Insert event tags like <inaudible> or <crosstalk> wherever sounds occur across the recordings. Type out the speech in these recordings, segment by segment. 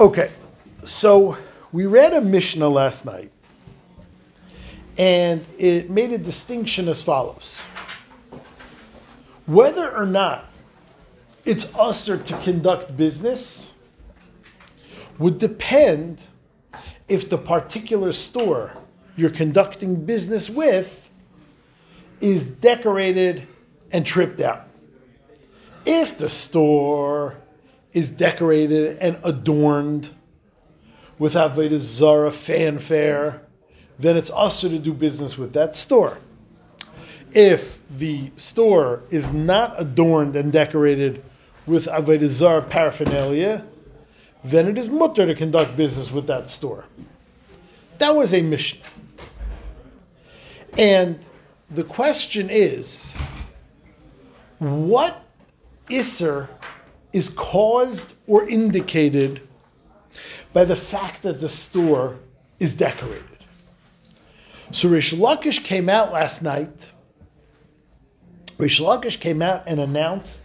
Okay, so we read a Mishnah last night, and it made a distinction as follows. Whether or not it's usher to conduct business would depend if the particular store you're conducting business with is decorated and tripped out. If the store is decorated and adorned with Avodah Zara fanfare, then it's also to do business with that store. If the store is not adorned and decorated with Avodah Zara paraphernalia, then it is mutter to conduct business with that store. That was a Mishnah. And the question is, what Isser is caused or indicated by the fact that the store is decorated. So Rish Lakish came out last night. Rish Lakish came out and announced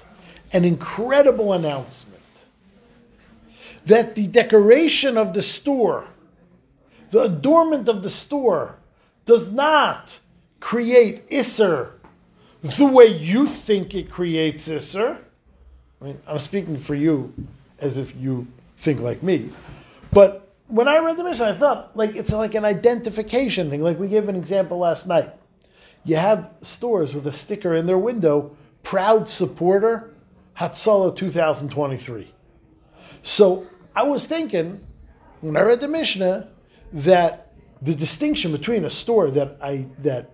an incredible announcement that the decoration of the store, the adornment of the store, does not create Isser the way you think it creates Isser. I mean, I'm speaking for you as if you think like me. But when I read the Mishnah, I thought like it's like an identification thing. Like we gave an example last night. You have stores with a sticker in their window, proud supporter, Hatzalah 2023. So I was thinking when I read the Mishnah that the distinction between a store that I that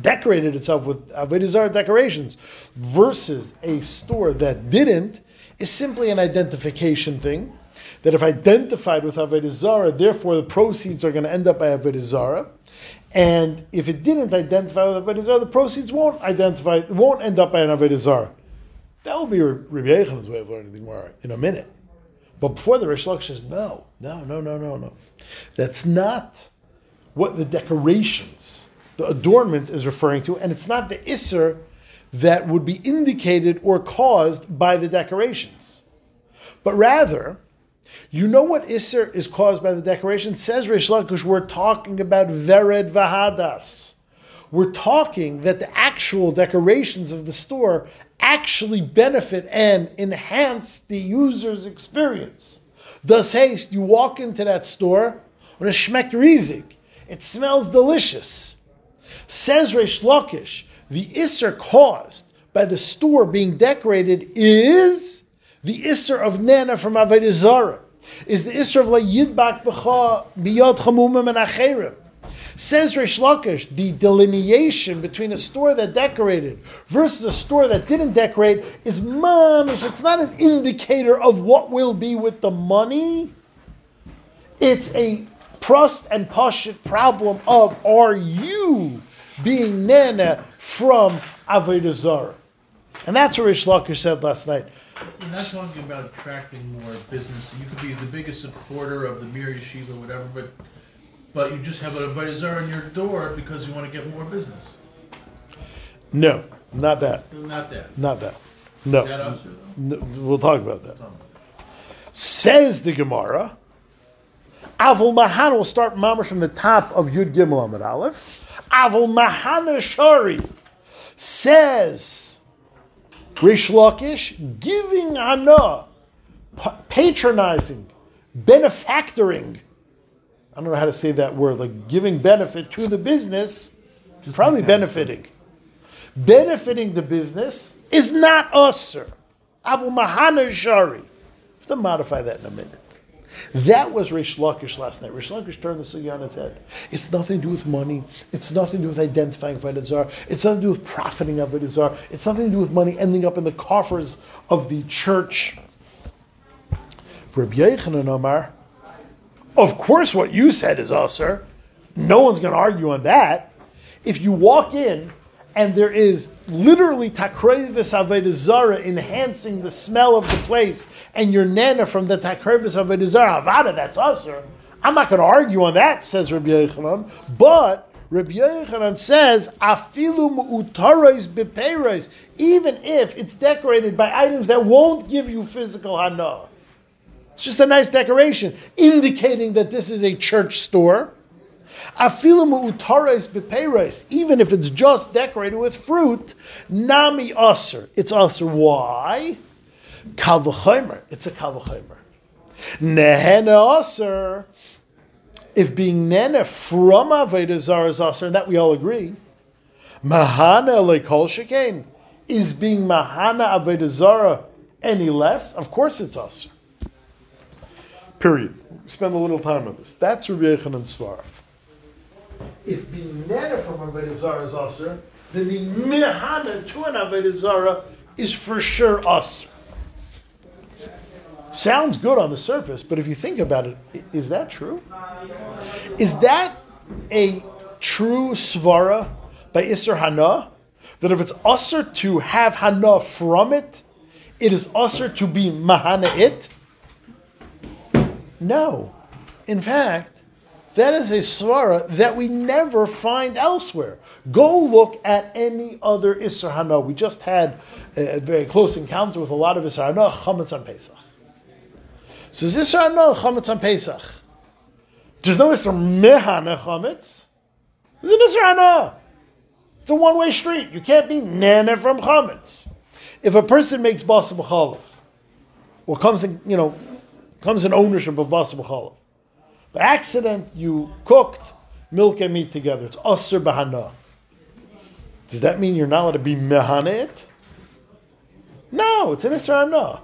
decorated itself with uh, Avodah Zarah decorations versus a store that didn't is simply an identification thing. That if identified with Avodah Zarah, therefore the proceeds are going to end up by Avodah Zarah. And if it didn't identify with Avodah Zarah, the proceeds won't identify, won't end up by an Avodah Zarah. That will be Rabbi Yechan's way of learning the Gemara in a minute. But before the Rish Lakish says, no, no, no, no, no, no. That's not what the decorations the adornment is referring to, and it's not the isser that would be indicated or caused by the decorations. But rather, you know what isser is caused by the decoration? Says Rish Lakish, we're talking about vered vahadas. We're talking that the actual decorations of the store actually benefit and enhance the user's experience. Thus, haste, you walk into that store on a schmeckt riesig. It smells delicious. Says Reish Lakish, the Isser caused by the store being decorated is the Isser of Nana from Avodah Zarah, is the Isser of La Yidbak Biyad Chamumim and Acherim. Says Reish Lakish, the delineation between a store that decorated versus a store that didn't decorate is mamish. It's not an indicator of what will be with the money. It's a trust and pashit problem of are you being nana from Avodah Zarah. And that's what Rish Lakish said last night. We're not talking about attracting more business. You could be the biggest supporter of the Mir Yeshiva, whatever, but but you just have a Avodah Zarah on your door because you want to get more business. No, not that. Not that. Not that. No. Is that us? no we'll talk about that. Says the Gemara. Avul Mahan will start Mamar from the top of Yud Gimel Amid Aleph. Avul Mahana Shari says Rish Lakish, giving ana, patronizing, benefactoring. I don't know how to say that word, like giving benefit to the business, Just probably like benefiting. Benefiting the business is not us, sir. Avul Mahana Shari. have to modify that in a minute. That was Rish Lakish last night. Rish Lakish turned the sugya on its head. It's nothing to do with money. It's nothing to do with identifying Avodah It's nothing to do with profiting Avodah It's nothing to do with money ending up in the coffers of the church. Of course what you said is sir. No one's going to argue on that. If you walk in and there is literally takrevis avedizara enhancing the smell of the place, and your nana from the takrevis avedizara zara avada, that's usher. I'm not going to argue on that, says Rabbi Yochanan, but Rabbi Yochanan says, afilu mu'utarais bepeirais, even if it's decorated by items that won't give you physical hana. It's just a nice decoration, indicating that this is a church store. Even if it's just decorated with fruit, nami aser. It's aser. Why? Kalvachomer. It's a kalvachomer. Nehena aser. If being nene from Avodah Zarah is aser, and that we all agree, mahana lekol shekain. Is being mahana Avodah Zarah any less? Of course it's aser. Period. Spend a little time on this. That's Rabbi Yochanan Svara. If nana from Avodah Zarah is aser, then the mihana to an Avodah is for sure aser. Sounds good on the surface, but if you think about it, is that true? Is that a true svara by Isser Hana? That if it's aser to have Hana from it, it is aser to be mahana it? No. In fact, that is a svara that we never find elsewhere. Go look at any other Isser Hana. We just had a very close encounter with a lot of Isser Hana, Chametz on Pesach. So is Isser Hana Chametz on Pesach? There's no Isser Mehana Chametz. There's an Isser Hana. It's a one-way street. You can't be Nana from Chametz. If a person makes Basa B'chalav, or comes in, you know, comes in ownership of Basa B'chalav, by accident you cooked milk and meat together. It's Asr Bahana. Does that mean you're not allowed to be Mehana it? No, it's an Isra Hana.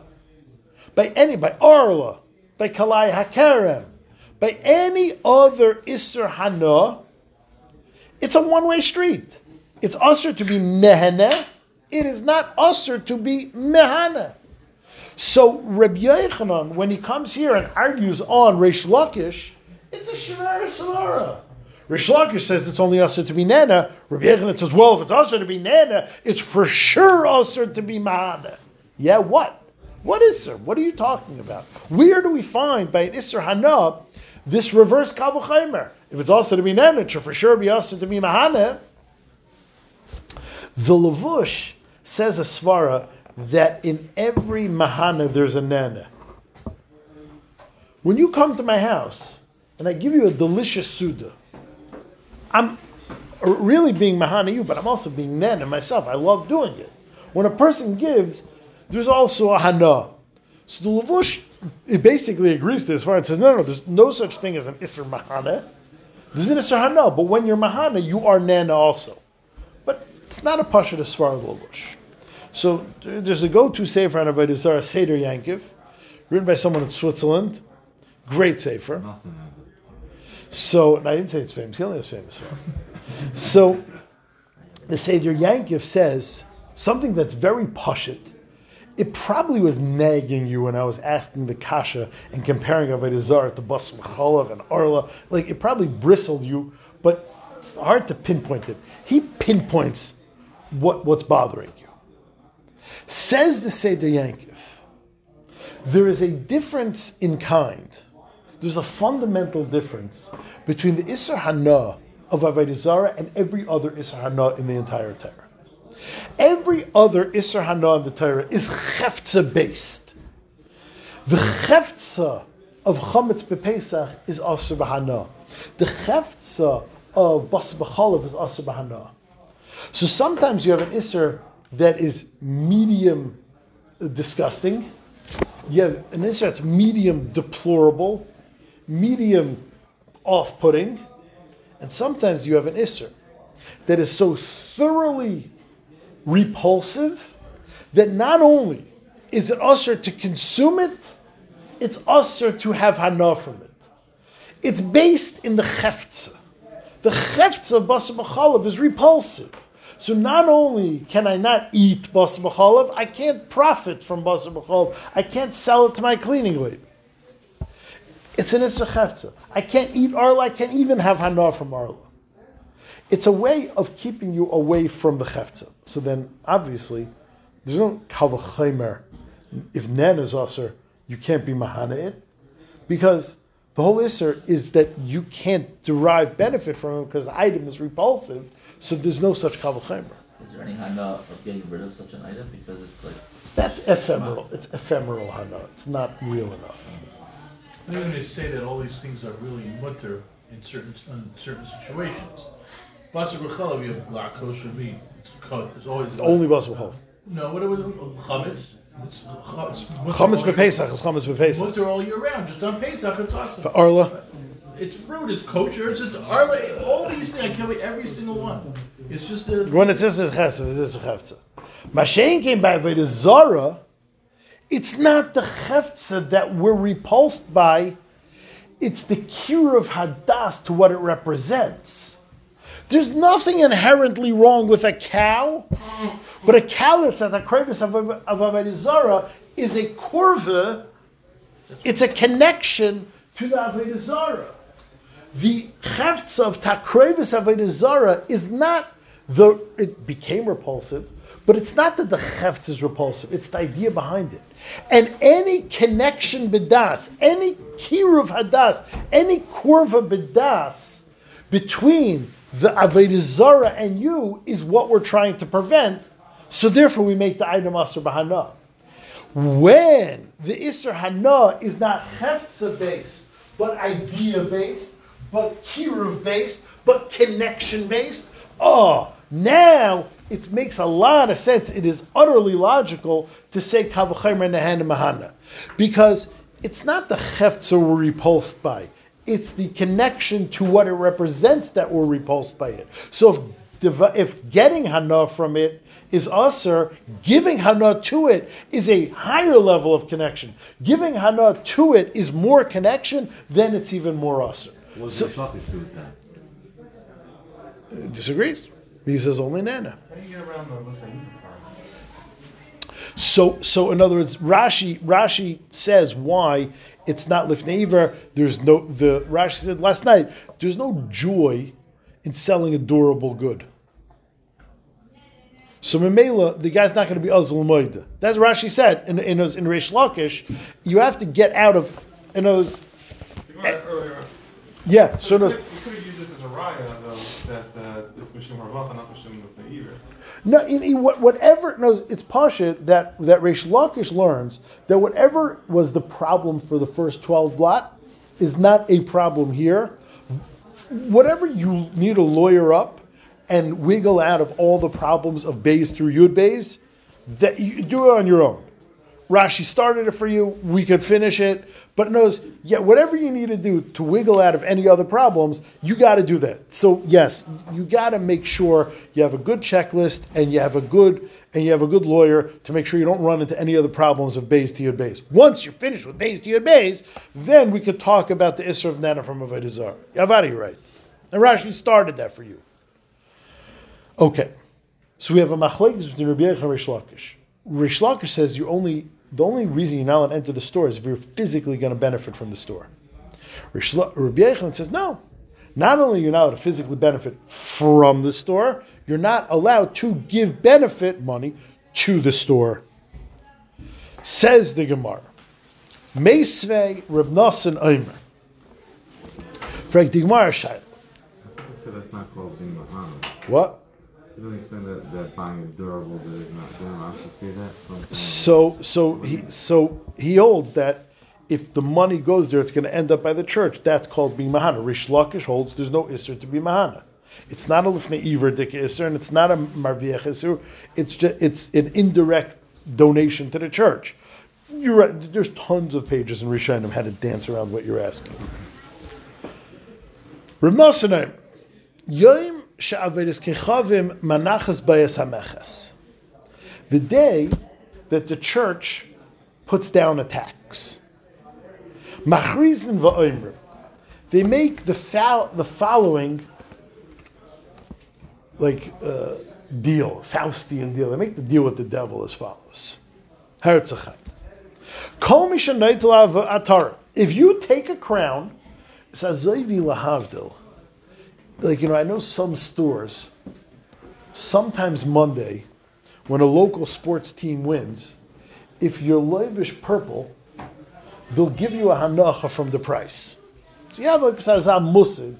By any, by Orla, by Kalai Hakarem, by any other Isra Hana, it's a one-way street. It's usher to be mehane. It is not usher to be mehane. So Reb Yochanan, when he comes here and argues on Reish Lakish, it's a Shemara Samara. Reish Lakish says it's only usher to be nana. Reb Yochanan says, well, if it's usher to be nana, it's for sure usher to be mahana. Yeah, what? What is there? What are you talking about? Where do we find by an Isser Hana this reverse Kavuchaimer? If it's also to be nana, it should for sure be also to be mahana. The Lavush says a svara that in every mahana there's a nana. When you come to my house and I give you a delicious suda, I'm really being mahana you, but I'm also being nana myself. I love doing it. When a person gives, there's also a hana. So the Lavush it basically agrees to this far. It says, no, no, no, there's no such thing as an Isser Mahana. There's an Isser Hana, but when you're Mahana, you are Nana also. But it's not a Pasha to Svar Lavush. So there's a go-to sefer on Avodah Zarah, Seder Yankiv, written by someone in Switzerland. Great sefer. So, and I didn't say it's famous. He only has famous one. so, the Seder Yankiv says something that's very pashit. It probably was nagging you when I was asking the kasha and comparing Avodah Zarah to Bas Chalav and Arla. Like, it probably bristled you, but it's hard to pinpoint it. He pinpoints what, what's bothering you. Says the Seder Yankiv, there is a difference in kind. There's a fundamental difference between the Isser Hana of Avodah Zarah and every other Isser Hana in the entire Torah. Every other Isser Hana in the Torah is Cheftza based. The Cheftza of Chametz Bepesach is Asr Bahana. The Cheftza of Bas B'chalav is Asr Bahana. So sometimes you have an Isser that is medium disgusting. You have an Isser that's medium deplorable, medium off putting, and sometimes you have an Isser that is so thoroughly repulsive that not only is it usher to consume it, it's usher to have hana from it. It's based in the cheftza. The cheftza of basar is repulsive. So not only can I not eat basar b'chalav, I can't profit from basar b'chalav. I can't sell it to my cleaning lady. It's an isra I can't eat arla. I can't even have hana from arla. It's a way of keeping you away from the cheftza. So then, obviously, there's no kavachemer. If nen is aser, you can't be mahana it, because the whole isser is that you can't derive benefit from it because the item is repulsive. So there's no such kavachemer. Is there any hana of getting rid of such an item because it's like That's ephemeral. It's ephemeral hana. It's not real enough. And then they say that all these things are really mutter in certain in certain situations. Basar b'chalav, you have black kosher meat. It's, co- it's always It's only basar b'chalav. no. What was it? Chametz. It's cha- it's mutter Chametz all year- b'Pesach is chametz b'Pesach. Mutter all year round. Just on Pesach, it's awesome. For Arla, It's fruit. It's kosher. It's just. All these things. I can't wait every single one. It's just a. when it says it's chesed, it's chefza. Mashen came by Avodah Zara. It's not the chefza that we're repulsed by. It's the cure of hadas to what it represents. There's nothing inherently wrong with a cow, but a cow that's at the crevice of, of Zara is a kurva. It's a connection to the Avodah Zara. The chefts of takrevis avodah zara is not the. It became repulsive, but it's not that the chefts is repulsive. It's the idea behind it, and any connection bedas, any kiruv hadas, any kurva bedas between the avodah zara and you is what we're trying to prevent. So therefore, we make the item aser bahana. When the Isser Hana is not Heftza based, but idea based, but Kiruv based, but connection based, oh, now it makes a lot of sense. It is utterly logical to say Kavachemer Nehana Mahana. Because it's not the Heftza we're repulsed by, it's the connection to what it represents that we're repulsed by it. So if, if getting Hana from it is usher, giving hana to it is a higher level of connection. Giving hana to it is more connection, then it's even more usher. So- do with that? Disagrees. He says only nana. How do you get around the? So, so in other words, Rashi Rashi says why it's not lifneiver. There's no the Rashi said last night. There's no joy in selling a durable good. So Memela, the guy's not going to be Moida. That's what Rashi said in in, in Reish Lakish. You have to get out of in other words, You went earlier. Yeah. So So no, we could have used this as a raya, though, that uh, this Mishum Harvach, not Lifnei either. No, in, in what- whatever no, it's pasha that that Reish Lakish learns that whatever was the problem for the first twelve blot is not a problem here. Whatever you need to lawyer up and wiggle out of all the problems of bays through yud bays, that you do it on your own. Rashi started it for you. We could finish it, but knows yeah, whatever you need to do to wiggle out of any other problems, you got to do that. So yes, you got to make sure you have a good checklist and you have a good and you have a good lawyer to make sure you don't run into any other problems of base to your base. Once you're finished with base to your base, then we could talk about the Isra of Nana from Avodah Zarah. Yavari, right? And Rashi started that for you. Okay, so we have a machlekes between Rabbi and Rish Lakish. Rish Lakish says you only the only reason you're not allowed to enter the store is if you're physically going to benefit from the store. Rish Rabbi says no. Not only you're not allowed to physically benefit from the store, you're not allowed to give benefit money to the store. Says the Gemara. Meisvei Reb Nosson Omer. Frank the Gemara Shaila. I said that's not called being Muhammad. What? You don't explain that, that buying a durable that is not doing. I see that. Something So so he so he holds that if the money goes there, it's going to end up by the church. That's called being mahana. Rish Lakish holds there's no isser to be mahana. It's not a lifnei iver dik isser, and it's not a marviach isser. It's just it's an indirect donation to the church. You're right. There's tons of pages in Rishonim how to dance around what you're asking. Reb Nossonim, Yom she'avedes kechavim manachas bayas hameches. The day that the church puts down a tax. Machrizin va'oimrim. They make the, fol- the following like uh, deal, Faustian deal. They make the deal with the devil as follows. Herzachai. Kol mi shenaitel atar. If you take a crown, it's azavi lahavdil. Like you know, I know some stores. Sometimes Monday, when a local sports team wins, if you're Leibish purple, they'll give you a hanacha from the price. So you have like musig,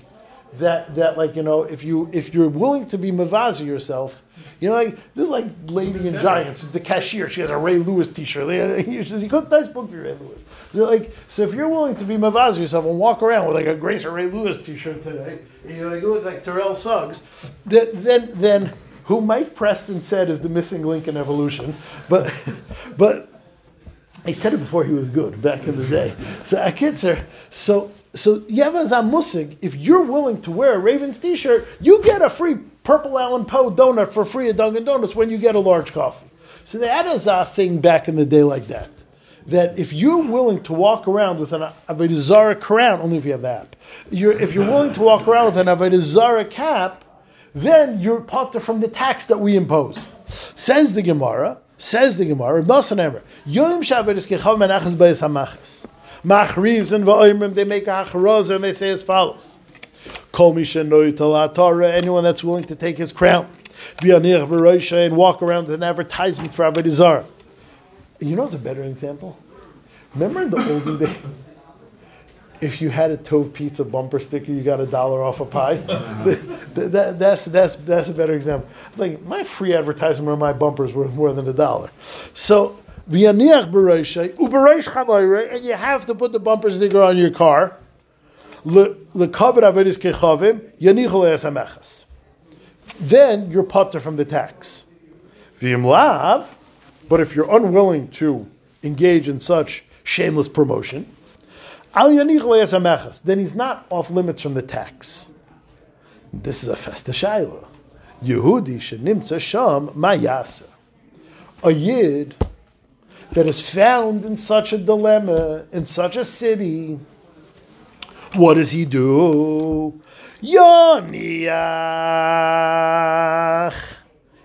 that that like you know if you if you're willing to be mavazi yourself, You know, like this is like Lady in Giants. Is the cashier? She has a Ray Lewis T-shirt. He says, "He cooked nice book for Ray Lewis." You're like, so if you're willing to be mavaz yourself and walk around with like a Grace or Ray Lewis T-shirt today, and you like you look like Terrell Suggs, then then then who Mike Preston said is the missing link in evolution, but but he said it before he was good back in the day. So uh, Akitzer, so so Yeva Musig, if you're willing to wear a Ravens t-shirt, you get a free purple Allen Poe donut for free at Dunkin' Donuts when you get a large coffee. So that is a thing back in the day like that. That if you're willing to walk around with an Avodah Zarah crown, only if you have the app, you're, if you're willing to walk around with an Avodah Zarah cap, then you're potter from the tax that we impose. Says the Gemara, says the Gemara, Yom menachas beis. Machriz and va'oimrim, they make a hacharaz and they say as follows. Kol Torah, anyone that's willing to take his crown, and walk around with an advertisement for Avodah Zarah. You know what's a better example? Remember in the <laughs> olden days, if you had a Tove Pizza bumper sticker, you got a dollar off a pie. <laughs> that, that, that's, that's, that's a better example. It's like my free advertisement on my bumpers worth more than a dollar. So, v'yaniach and you have to put the bumper sticker on your car. L'kavod avedis kechavim, yanichol esamechas. Then you're putter from the tax. V'yimlav, but if you're unwilling to engage in such shameless promotion, Al yanich Then he's not off limits from the tax. This is a festa shayla. Yehudi shenimtza sham mayasa. A yid that is found in such a dilemma in such a city. What does he do? Yoniach.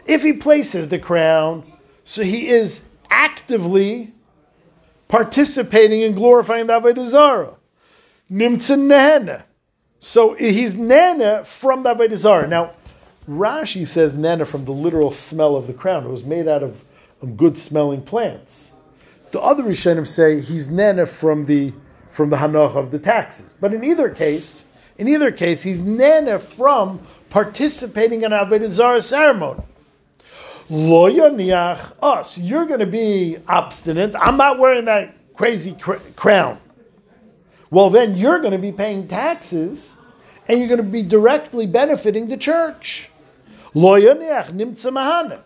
If he places the crown, so he is actively participating in glorifying the Avodah Zarah. Nehena. So he's nana from the Avodah. Now, Rashi says nana from the literal smell of the crown. It was made out of good smelling plants. The other Rishonim say he's nana from the from the hanoch of the taxes. But in either case, in either case, he's nana from participating in Avodah Zarah ceremony. Lo yaniach us. You're going to be obstinate. I'm not wearing that crazy cr- crown. Well, then you're going to be paying taxes, and you're going to be directly benefiting the church. Lo yaniach nimtza mahana.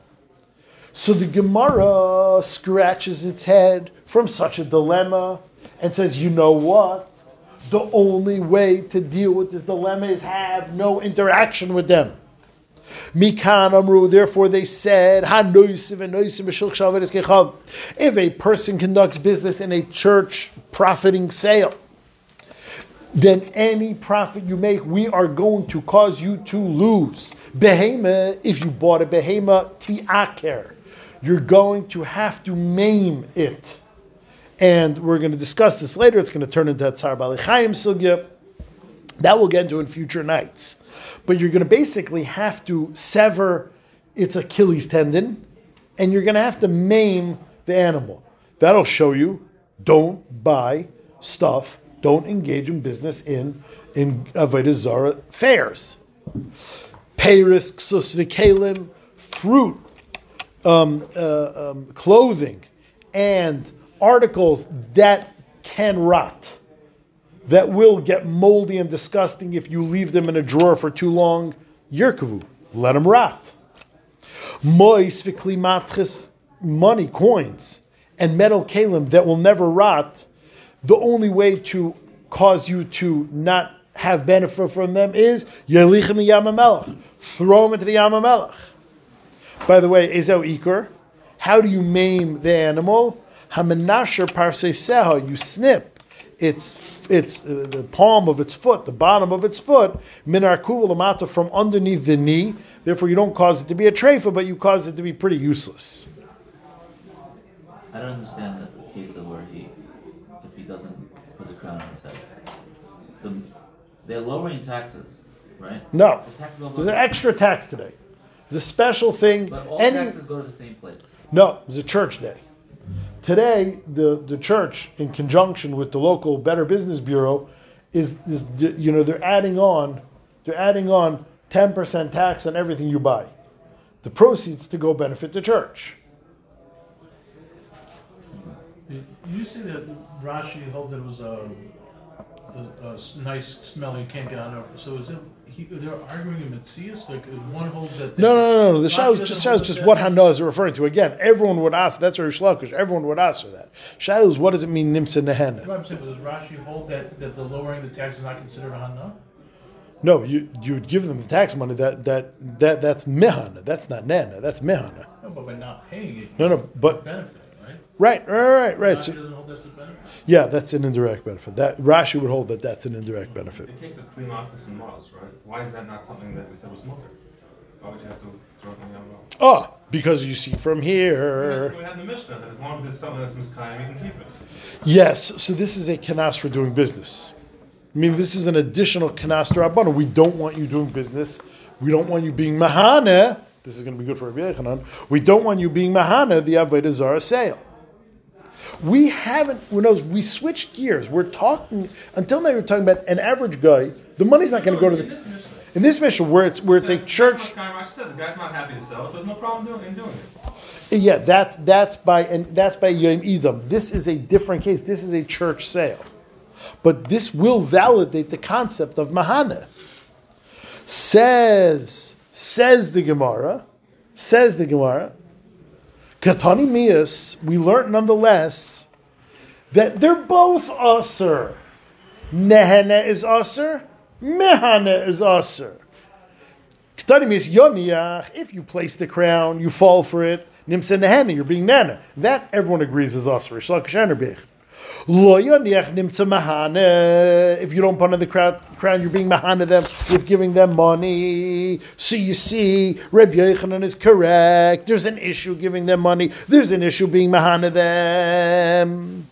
So the Gemara scratches its head from such a dilemma and says, you know what? The only way to deal with this dilemma is have no interaction with them. Mikan Amru, therefore they said, If a person conducts business in a church profiting sale, then any profit you make, we are going to cause you to lose. Behema, if you bought a behema, tiaker, you're going to have to maim it. And we're going to discuss this later. It's going to turn into a Tsar Balichayim Sugya. That we'll get into in future nights but you're going to basically have to sever its Achilles tendon and you're going to have to maim the animal. That'll show you don't buy stuff, don't engage in business in, in Avodah fairs. Peiris, ksus v'kelim, fruit, um, uh, um, clothing, and articles that can rot that will get moldy and disgusting if you leave them in a drawer for too long, yirkavu, let them rot. Mois v'klimatris, money, coins, and metal kalim that will never rot, the only way to cause you to not have benefit from them is yalichem yamamelech. Throw them into the yamamelech. By the way, Ezel Iker, how do you maim the animal? Hamenasher parseseha, you snip its its uh, the palm of its foot, the bottom of its foot, minar lamata from underneath the knee. Therefore, you don't cause it to be a treifa, but you cause it to be pretty useless. I don't understand the case of where he, if he doesn't put the crown on his head, the, they're lowering taxes, right? No, The taxes there's an extra tax today. There's a special thing. But all Any taxes go to the same place. no, it's a church day. Today, the, the church, in conjunction with the local Better Business Bureau, is, is you know they're adding on they're adding on ten percent tax on everything you buy. the proceeds to go benefit the church. You you say that Rashi held that it was a nice smelling you can't get on over. So is it he, they're arguing in Metzias? Like one holds that. No, no, no, no. The Rashi Shiloh just says just what Hana is referring to. Again, everyone would ask. That's very Shlokish. Everyone would ask for that. Shiloh is what does it mean Nimsa Nehena? What I'm saying, but does Rashi hold that, that the lowering the tax is not considered a hana? No, you you would give them the tax money. That that that that's mehana. That's not nana. That's mehana. No, but by not paying it, No, no, but benefiting, right? right, right, right. Rashi So, doesn't hold that's a benefit. yeah, that's an indirect benefit. That Rashi would hold that that's an indirect benefit. In case of clean office and Mars, right? Why is that not something that we said was mutter? Why would you have to throw it in the? Oh, because you see from here. We had the Mishnah that as long as it's something that's miskayim, you can keep it. Yes, so this is a kanas for doing business. I mean, this is an additional kanas to Rabbana. We don't want you doing business. We don't want you being mahana. This is going to be good for Rabbi Yechanan. We don't want you being mahana, the Avodah Zarah sale. We haven't, who knows, we switched gears. We're talking, until now you're talking about an average guy. The money's not going to go to the, in this Mishnah where it's, where it's a Said, church. Rashi says the guy's not happy to sell so there's no problem doing, in doing it. Yeah, that's that's by and that's by Yom Edom. This is a different case. This is a church sale, but this will validate the concept of mahana. Says says the Gemara, says the Gemara. Katani mias. We learn nonetheless that they're both usher. Nehene is usher. Mehana is usher. Ketani means yoniach. If you place the crown, you fall for it. Nimsa nehena, you're being nana. That everyone agrees is usher. If you don't on the crown, you're being mahana them with giving them money. So you see, Reb Yochanan is correct. There's an issue giving them money. There's an issue being mahana them.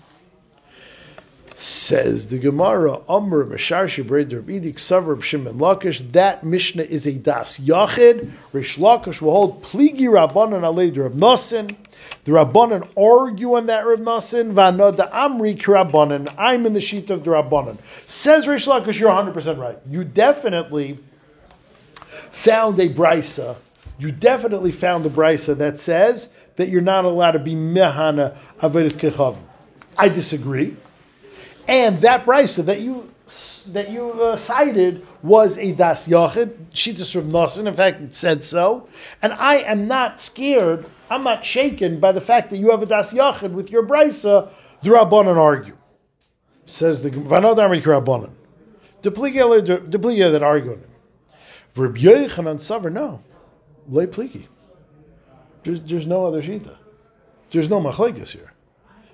Says the Gemara, Amr Mashar Shibred Rabbidik Savar Shimon Lakish. That Mishnah is a das Yachid. Rish Lakish will hold Pligi Rabbanan Alei Rav Nasin. The Rabbanan argue on that Rav Nasin. Amri Rabbanan. I'm in the sheet of the Rabbanan. Says Rish Lakish, you're 100 percent right. You definitely found a brisa. You definitely found a brisa that says that you're not allowed to be mehana avedis kechav. I disagree. And that brisa that you that you uh, cited was a das yachid. Shittas from Nosson, in fact, it said so. And I am not scared. I'm not shaken by the fact that you have a das yachid with your brisa. The rabbanon argue. Says the Vanod Amrik Rabbanon. The pliga that argue on him. Rabbi Yochanan Savar, no. Lay pligi. There's, there's no other shita. There's no machlekes here.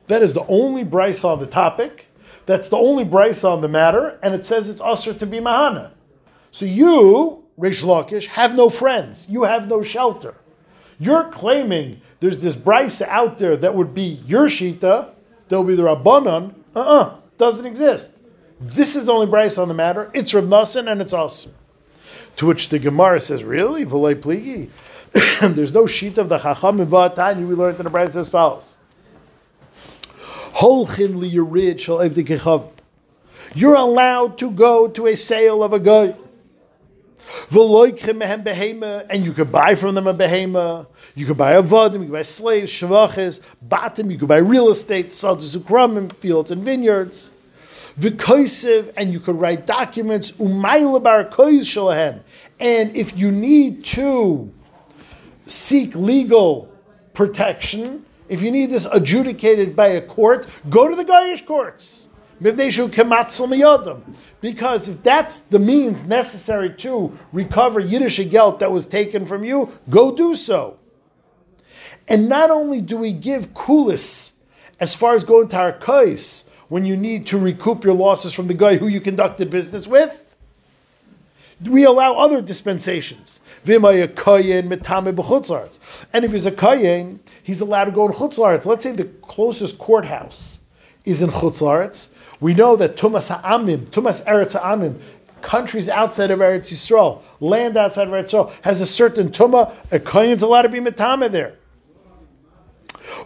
That is the only brisa on the topic. That's the only brisa on the matter, and it says it's usher to be mahana. So you, Rish Lakish, have no friends. You have no shelter. You're claiming there's this brisa out there that would be your shita. There'll be the rabbanon. Uh-uh, doesn't exist. This is the only brisa on the matter. It's Rav Nassan and it's usher. To which the Gemara says, really? V'lei pligi? <coughs> There's no sheet of the Chacham Tanya. We learned in the Bride as follows. You're allowed to go to a sale of a guy. And you could buy from them a behema. You could buy a vadim, you could buy slaves, shavaches, batim, you could buy real estate, sadas ukramim, fields and vineyards. V'koisev, and you could write documents, umayla bar kois shalahen. And if you need to seek legal protection, if you need this adjudicated by a court, go to the Goyish courts. Because if that's the means necessary to recover Yiddish gelt that was taken from you, go do so. And not only do we give kulis as far as going to our kais when you need to recoup your losses from the guy who you conducted business with, we allow other dispensations. And if he's a kayin, he's allowed to go in chutzlaretz. Let's say the closest courthouse is in chutzlaretz. We know that tumas ha'amim, tumas eretz ha'amim, countries outside of Eretz Yisrael, land outside of Eretz Yisrael, has a certain tumah. A kayin's allowed to be metame there.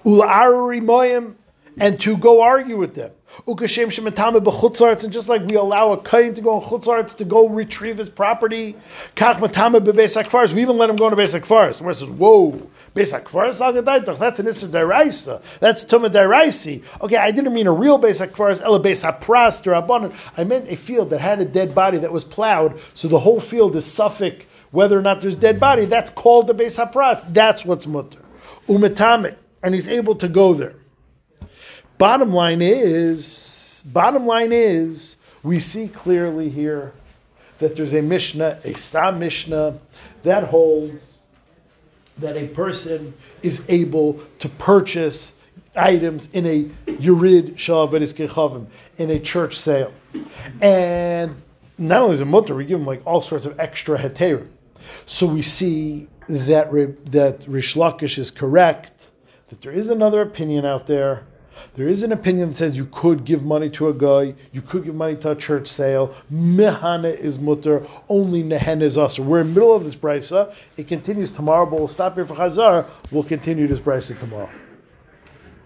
Ul'aruri moyim, and to go argue with them. Ukashem shemetame b'chutzarts, and just like we allow a kain to go in chutzarts to go retrieve his property, kach metame hakfaris. We even let him go into beis hakfaris. The says, "Whoa, beis hakfaris agadaitach. That's an isser deraisa. That's tuma deraisi." Okay, I didn't mean a real beis hakfaris, ela beis hapras derabbanan. I meant a field that had a dead body that was plowed, so the whole field is suffix whether or not there's dead body. That's called the beis hapras. That's what's mutter. Umetame, and he's able to go there. Bottom line is, bottom line is, we see clearly here that there's a Mishnah, a Stam Mishnah, that holds that a person is able to purchase items in a Yurid Shalavedis Kechavim, in a church sale. And not only is it mutter, we give him like all sorts of extra heterim. So we see that, that Rish Lakish is correct, that there is another opinion out there there is an opinion that says you could give money to a guy, you could give money to a church sale. Mehana is mutter, only nehen is usher. We're in the middle of this brisa. It continues tomorrow, but we'll stop here for Chazar. We'll continue this brisa tomorrow.